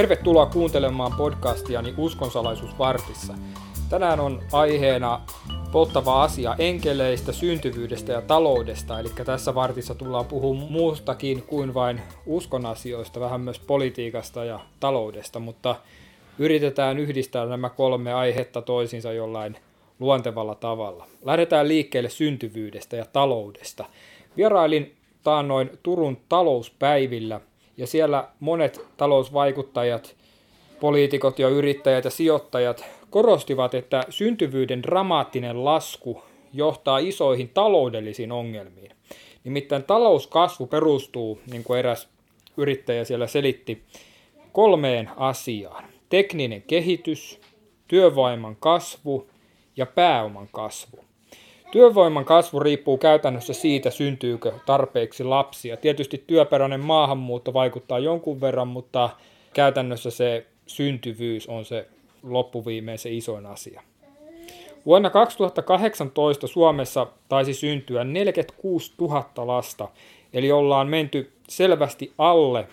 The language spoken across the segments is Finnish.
Tervetuloa kuuntelemaan podcastiani Uskonsalaisuus vartissa. Tänään on aiheena polttava asia enkeleistä, syntyvyydestä ja taloudesta. Eli tässä vartissa tullaan puhumaan muustakin kuin vain uskon asioista, vähän myös politiikasta ja taloudesta, mutta yritetään yhdistää nämä kolme aihetta toisiinsa jollain luontevalla tavalla. Lähdetään liikkeelle syntyvyydestä ja taloudesta. Vierailin taannoin Turun talouspäivillä ja siellä monet talousvaikuttajat, poliitikot ja yrittäjät ja sijoittajat korostivat, että syntyvyyden dramaattinen lasku johtaa isoihin taloudellisiin ongelmiin. Nimittäin talouskasvu perustuu, niin kuin eräs yrittäjä siellä selitti, kolmeen asiaan. Tekninen kehitys, työvoiman kasvu ja pääoman kasvu. Työvoiman kasvu riippuu käytännössä siitä, syntyykö tarpeeksi lapsia. Tietysti työperäinen maahanmuutto vaikuttaa jonkun verran, mutta käytännössä se syntyvyys on se loppuviimein se isoin asia. Vuonna 2018 Suomessa taisi syntyä 46 000 lasta, eli ollaan menty selvästi alle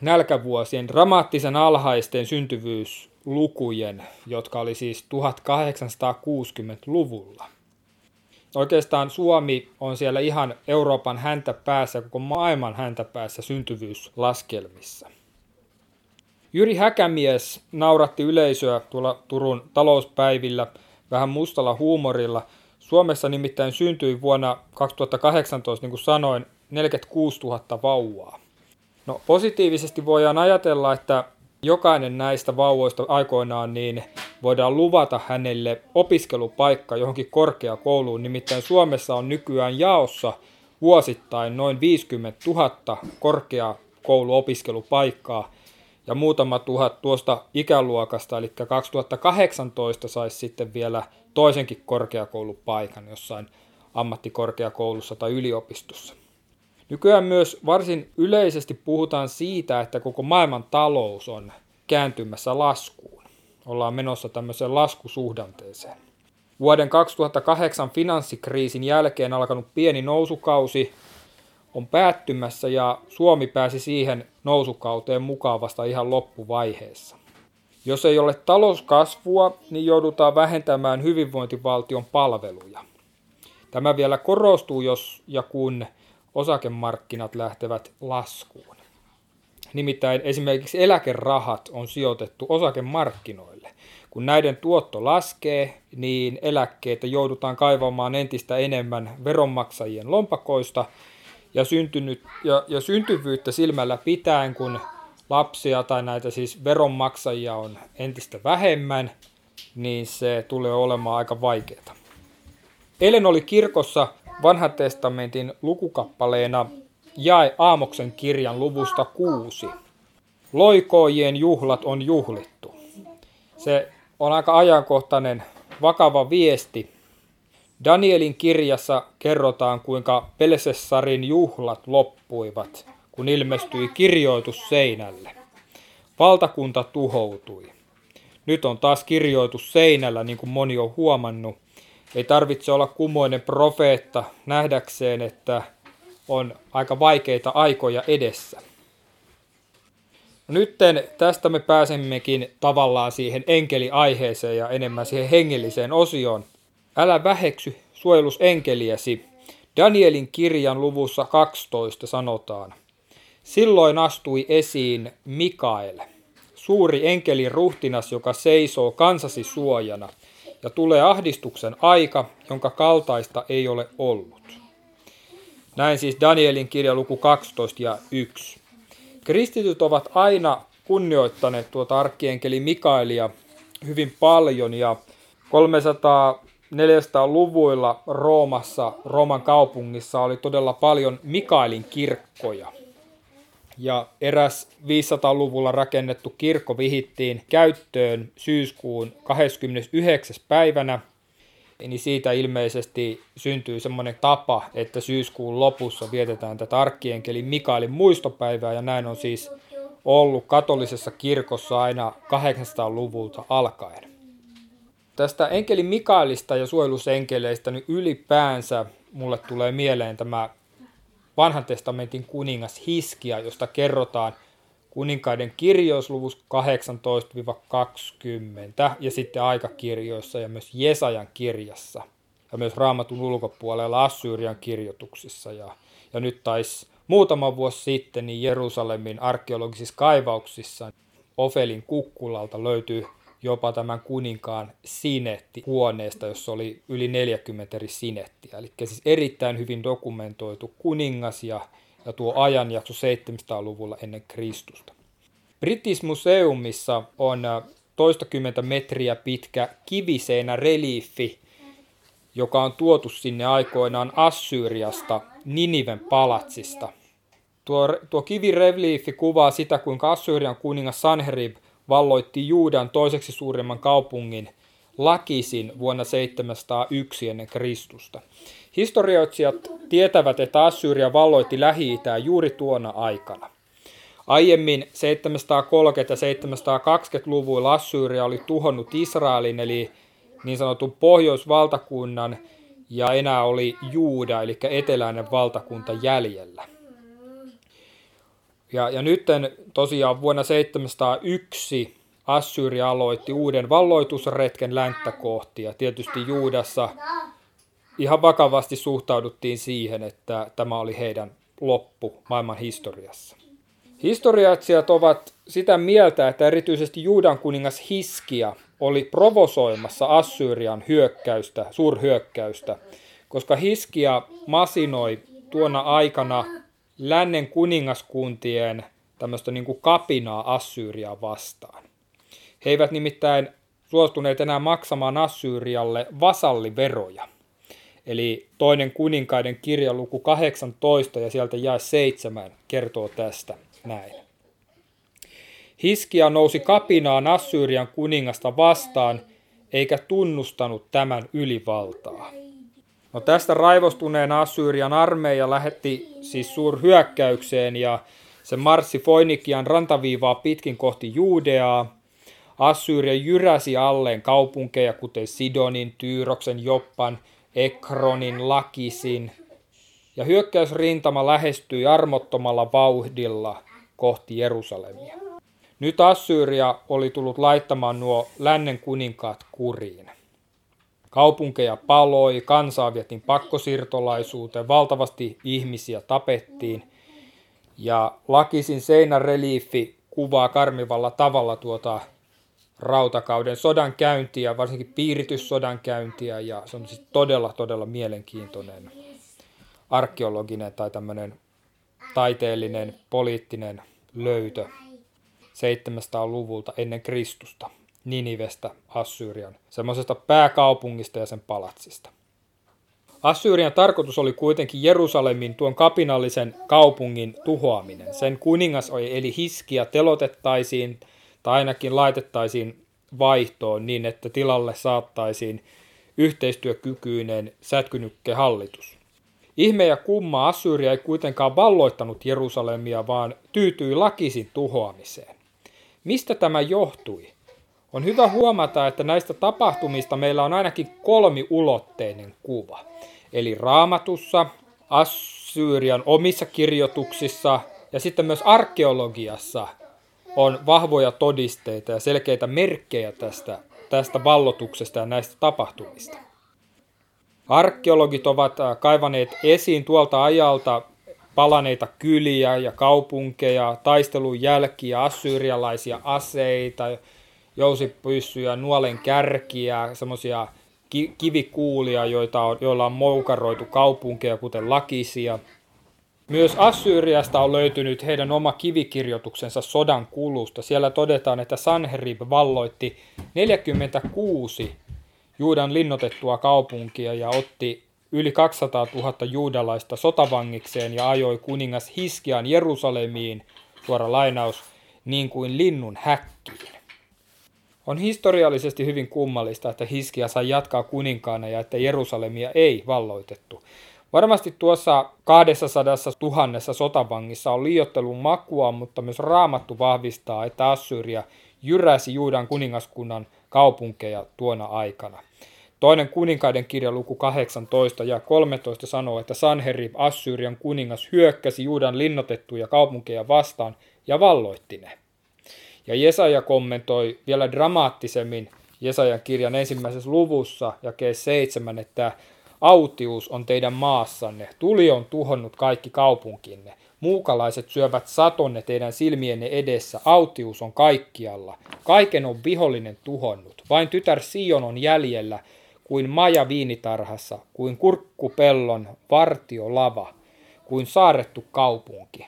nälkävuosien dramaattisen alhaisten syntyvyyslukujen, jotka oli siis 1860-luvulla. Oikeastaan Suomi on siellä ihan Euroopan häntä päässä, koko maailman häntä päässä syntyvyyslaskelmissa. Jyri Häkämies nauratti yleisöä tuolla Turun talouspäivillä vähän mustalla huumorilla. Suomessa nimittäin syntyi vuonna 2018, niin kuin sanoin, 46 000 vauvaa. No positiivisesti voidaan ajatella, että jokainen näistä vauvoista aikoinaan niin voidaan luvata hänelle opiskelupaikka johonkin korkeakouluun. Nimittäin Suomessa on nykyään jaossa vuosittain noin 50 000 korkeakouluopiskelupaikkaa ja muutama tuhat tuosta ikäluokasta, eli 2018 saisi sitten vielä toisenkin korkeakoulupaikan jossain ammattikorkeakoulussa tai yliopistossa. Nykyään myös varsin yleisesti puhutaan siitä, että koko maailman talous on kääntymässä laskuun. Ollaan menossa tämmöiseen laskusuhdanteeseen. Vuoden 2008 finanssikriisin jälkeen alkanut pieni nousukausi on päättymässä ja Suomi pääsi siihen nousukauteen mukaan vasta ihan loppuvaiheessa. Jos ei ole talouskasvua, niin joudutaan vähentämään hyvinvointivaltion palveluja. Tämä vielä korostuu, jos ja kun osakemarkkinat lähtevät laskuun. Nimittäin esimerkiksi eläkerahat on sijoitettu osakemarkkinoille. Kun näiden tuotto laskee, niin eläkkeitä joudutaan kaivamaan entistä enemmän veronmaksajien lompakoista ja, syntynyt, ja, ja syntyvyyttä silmällä pitäen, kun lapsia tai näitä siis veronmaksajia on entistä vähemmän, niin se tulee olemaan aika vaikeaa. Eilen oli kirkossa vanhan testamentin lukukappaleena jae Aamoksen kirjan luvusta kuusi. Loikoojien juhlat on juhlittu. Se on aika ajankohtainen, vakava viesti. Danielin kirjassa kerrotaan, kuinka Pelsessarin juhlat loppuivat, kun ilmestyi kirjoitus seinälle. Valtakunta tuhoutui. Nyt on taas kirjoitus seinällä, niin kuin moni on huomannut, ei tarvitse olla kumoinen profeetta nähdäkseen, että on aika vaikeita aikoja edessä. No nytten tästä me pääsemmekin tavallaan siihen enkeliaiheeseen ja enemmän siihen hengelliseen osioon. Älä väheksy suojelusenkeliäsi. Danielin kirjan luvussa 12 sanotaan. Silloin astui esiin Mikael, suuri enkelin ruhtinas, joka seisoo kansasi suojana – ja tulee ahdistuksen aika, jonka kaltaista ei ole ollut. Näin siis Danielin kirja luku 12 ja 1. Kristityt ovat aina kunnioittaneet tuota arkkienkeli Mikaelia hyvin paljon ja 300-400-luvuilla Roomassa, Rooman kaupungissa oli todella paljon Mikaelin kirkkoja ja eräs 500-luvulla rakennettu kirkko vihittiin käyttöön syyskuun 29. päivänä, niin siitä ilmeisesti syntyy semmoinen tapa, että syyskuun lopussa vietetään tätä arkkienkeli Mikaelin muistopäivää, ja näin on siis ollut katolisessa kirkossa aina 800-luvulta alkaen. Tästä enkeli Mikaelista ja suojelusenkeleistä niin ylipäänsä mulle tulee mieleen tämä vanhan testamentin kuningas Hiskia, josta kerrotaan, kuninkaiden kirjoisluvus 18-20 ja sitten aikakirjoissa ja myös Jesajan kirjassa ja myös raamatun ulkopuolella Assyrian kirjoituksissa. Ja, ja nyt taisi muutama vuosi sitten niin Jerusalemin arkeologisissa kaivauksissa Ofelin kukkulalta löytyy jopa tämän kuninkaan sinetti huoneesta, jossa oli yli 40 eri sinettiä. Eli siis erittäin hyvin dokumentoitu kuningas ja, ja tuo ajanjakso 700-luvulla ennen Kristusta. British Museumissa on äh, toistakymmentä metriä pitkä kiviseinä reliifi, joka on tuotu sinne aikoinaan Assyriasta Niniven palatsista. Tuo, tuo kivireliifi kuvaa sitä, kuinka Assyrian kuningas Sanherib valloitti Juudan toiseksi suurimman kaupungin Lakisin vuonna 701 ennen Kristusta. Historioitsijat tietävät, että Assyria valloitti lähi juuri tuona aikana. Aiemmin 730- ja 720-luvuilla Assyria oli tuhonnut Israelin eli niin sanotun pohjoisvaltakunnan ja enää oli Juuda eli eteläinen valtakunta jäljellä. Ja, ja nyt tosiaan vuonna 701 Assyria aloitti uuden valloitusretken länttä kohti ja tietysti Juudassa ihan vakavasti suhtauduttiin siihen, että tämä oli heidän loppu maailman historiassa. Historiatsijat ovat sitä mieltä, että erityisesti Juudan kuningas Hiskia oli provosoimassa Assyrian hyökkäystä, suurhyökkäystä, koska Hiskia masinoi tuona aikana lännen kuningaskuntien tämmöistä niin kuin kapinaa Assyriaa vastaan. He eivät nimittäin suostuneet enää maksamaan Assyrialle vasalliveroja. Eli toinen kuninkaiden kirja luku 18 ja sieltä jae 7 kertoo tästä näin. Hiskia nousi kapinaan Assyrian kuningasta vastaan, eikä tunnustanut tämän ylivaltaa. No tästä raivostuneen Assyrian armeija lähetti siis suurhyökkäykseen ja se marssi Foinikian rantaviivaa pitkin kohti Juudeaa. Assyria jyräsi alleen kaupunkeja kuten Sidonin, Tyyroksen, Joppan, Ekronin, Lakisin. Ja hyökkäysrintama lähestyi armottomalla vauhdilla kohti Jerusalemia. Nyt Assyria oli tullut laittamaan nuo lännen kuninkaat kuriin. Kaupunkeja paloi, kansaa vietiin pakkosiirtolaisuuteen, valtavasti ihmisiä tapettiin. Ja Lakisin seinäreliifi kuvaa karmivalla tavalla tuota rautakauden sodan käyntiä, varsinkin piirityssodan käyntiä, ja se on siis todella, todella mielenkiintoinen arkeologinen tai tämmöinen taiteellinen, poliittinen löytö 700-luvulta ennen Kristusta. Ninivestä, Assyrian, semmoisesta pääkaupungista ja sen palatsista. Assyrian tarkoitus oli kuitenkin Jerusalemin tuon kapinallisen kaupungin tuhoaminen. Sen kuningas eli Hiskia telotettaisiin tai ainakin laitettaisiin vaihtoon niin, että tilalle saattaisiin yhteistyökykyinen sätkynykkehallitus. Ihme ja kumma Assyria ei kuitenkaan valloittanut Jerusalemia, vaan tyytyi lakisin tuhoamiseen. Mistä tämä johtui? On hyvä huomata, että näistä tapahtumista meillä on ainakin kolmiulotteinen kuva. Eli raamatussa, Assyrian omissa kirjoituksissa ja sitten myös arkeologiassa on vahvoja todisteita ja selkeitä merkkejä tästä, tästä vallotuksesta ja näistä tapahtumista. Arkeologit ovat äh, kaivaneet esiin tuolta ajalta palaneita kyliä ja kaupunkeja, taistelun jälkiä, assyrialaisia aseita, jousipyssyjä, nuolen kärkiä, semmoisia kivikuulia, joita on, joilla on moukaroitu kaupunkeja, kuten Lakisia. Myös Assyriasta on löytynyt heidän oma kivikirjoituksensa sodan kulusta. Siellä todetaan, että Sanherib valloitti 46 Juudan linnotettua kaupunkia ja otti yli 200 000 juudalaista sotavangikseen ja ajoi kuningas Hiskian Jerusalemiin, suora lainaus, niin kuin linnun häkkiin. On historiallisesti hyvin kummallista, että Hiskia sai jatkaa kuninkaana ja että Jerusalemia ei valloitettu. Varmasti tuossa 200 000 sotavangissa on liiottelun makua, mutta myös raamattu vahvistaa, että Assyria jyräsi Juudan kuningaskunnan kaupunkeja tuona aikana. Toinen kuninkaiden kirja luku 18 ja 13 sanoo, että Sanherib, Assyrian kuningas, hyökkäsi Juudan linnotettuja kaupunkeja vastaan ja valloitti ne. Ja Jesaja kommentoi vielä dramaattisemmin Jesajan kirjan ensimmäisessä luvussa ja 7, että autius on teidän maassanne, tuli on tuhonnut kaikki kaupunkinne, muukalaiset syövät satonne teidän silmienne edessä, autius on kaikkialla, kaiken on vihollinen tuhonnut, vain tytär Sion on jäljellä, kuin maja viinitarhassa, kuin kurkkupellon vartiolava, kuin saarrettu kaupunki.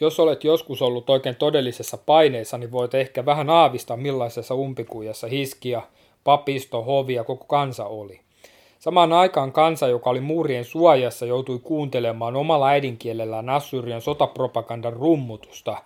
Jos olet joskus ollut oikein todellisessa paineessa, niin voit ehkä vähän aavistaa millaisessa umpikujassa hiskia, papisto, hovi ja koko kansa oli. Samaan aikaan kansa, joka oli muurien suojassa, joutui kuuntelemaan omalla äidinkielellään Assyrian sotapropagandan rummutusta.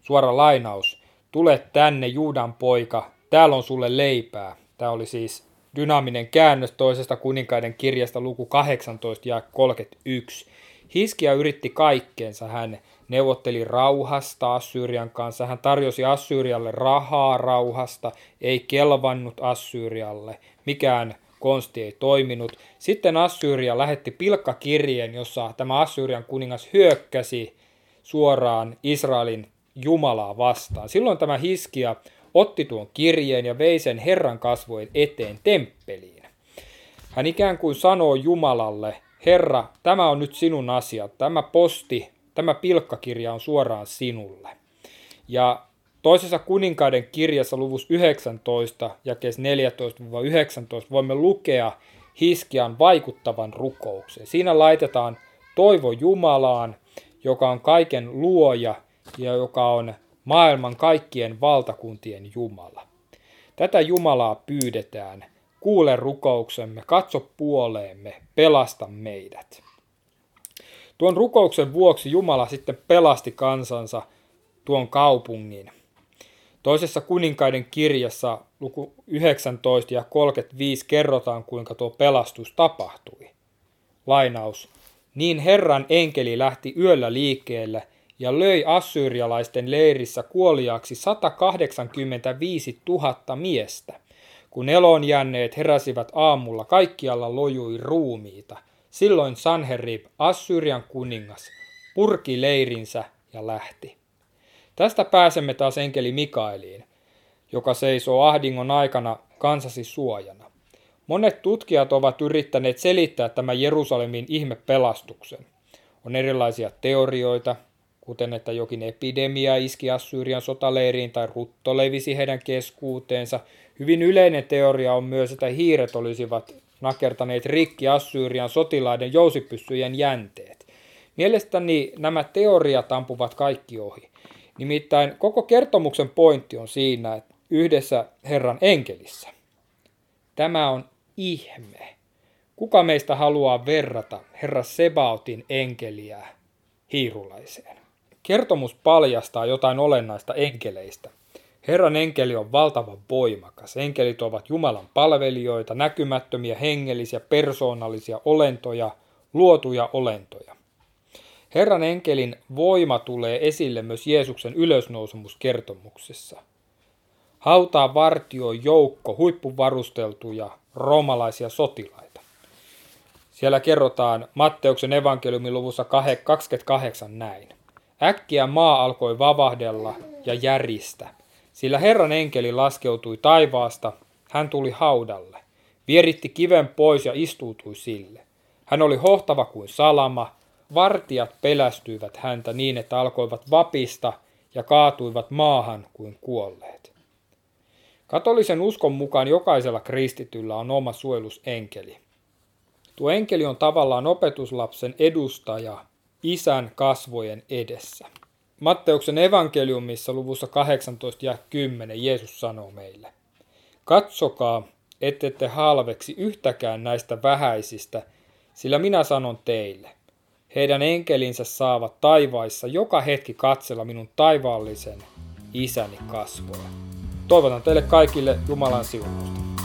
Suora lainaus. Tule tänne, Juudan poika, täällä on sulle leipää. Tämä oli siis dynaaminen käännös toisesta kuninkaiden kirjasta luku 18 ja 31. Hiskia yritti kaikkeensa. Hän neuvotteli rauhasta Assyrian kanssa. Hän tarjosi Assyrialle rahaa rauhasta, ei kelvannut Assyrialle. Mikään konsti ei toiminut. Sitten Assyria lähetti pilkkakirjeen, jossa tämä Assyrian kuningas hyökkäsi suoraan Israelin Jumalaa vastaan. Silloin tämä Hiskia otti tuon kirjeen ja vei sen Herran kasvojen eteen temppeliin. Hän ikään kuin sanoo Jumalalle, Herra, tämä on nyt sinun asia, tämä posti, tämä pilkkakirja on suoraan sinulle. Ja toisessa kuninkaiden kirjassa luvus 19, jakees 14-19 voimme lukea Hiskian vaikuttavan rukouksen. Siinä laitetaan toivo Jumalaan, joka on kaiken luoja ja joka on maailman kaikkien valtakuntien Jumala. Tätä Jumalaa pyydetään, kuule rukouksemme, katso puoleemme, pelasta meidät. Tuon rukouksen vuoksi Jumala sitten pelasti kansansa tuon kaupungin. Toisessa kuninkaiden kirjassa luku 19 ja 35 kerrotaan, kuinka tuo pelastus tapahtui. Lainaus. Niin Herran enkeli lähti yöllä liikkeelle – ja löi assyrialaisten leirissä kuoliaksi 185 000 miestä. Kun eloon jänneet heräsivät aamulla, kaikkialla lojui ruumiita. Silloin Sanherib, Assyrian kuningas, purki leirinsä ja lähti. Tästä pääsemme taas enkeli Mikaeliin, joka seisoo ahdingon aikana kansasi suojana. Monet tutkijat ovat yrittäneet selittää tämän Jerusalemin ihmepelastuksen. On erilaisia teorioita, kuten että jokin epidemia iski Assyrian sotaleiriin tai rutto levisi heidän keskuuteensa. Hyvin yleinen teoria on myös, että hiiret olisivat nakertaneet rikki Assyrian sotilaiden jousipyssyjen jänteet. Mielestäni nämä teoriat ampuvat kaikki ohi. Nimittäin koko kertomuksen pointti on siinä, että yhdessä Herran enkelissä. Tämä on ihme. Kuka meistä haluaa verrata Herra Sebaotin enkeliä hiirulaiseen? Kertomus paljastaa jotain olennaista enkeleistä. Herran enkeli on valtavan voimakas. Enkelit ovat Jumalan palvelijoita, näkymättömiä hengellisiä, persoonallisia olentoja, luotuja olentoja. Herran enkelin voima tulee esille myös Jeesuksen ylösnousemuskertomuksessa. Hautaa vartioi joukko huippuvarusteltuja roomalaisia sotilaita. Siellä kerrotaan Matteuksen evankeliumin luvussa 28 näin. Äkkiä maa alkoi vavahdella ja järistä, sillä Herran enkeli laskeutui taivaasta, hän tuli haudalle, vieritti kiven pois ja istuutui sille. Hän oli hohtava kuin salama, vartijat pelästyivät häntä niin, että alkoivat vapista ja kaatuivat maahan kuin kuolleet. Katolisen uskon mukaan jokaisella kristityllä on oma suojelusenkeli. Tuo enkeli on tavallaan opetuslapsen edustaja isän kasvojen edessä. Matteuksen evankeliumissa luvussa 18 ja 10 Jeesus sanoo meille, Katsokaa, ettette halveksi yhtäkään näistä vähäisistä, sillä minä sanon teille, heidän enkelinsä saavat taivaissa joka hetki katsella minun taivaallisen isäni kasvoja. Toivotan teille kaikille Jumalan siunusta.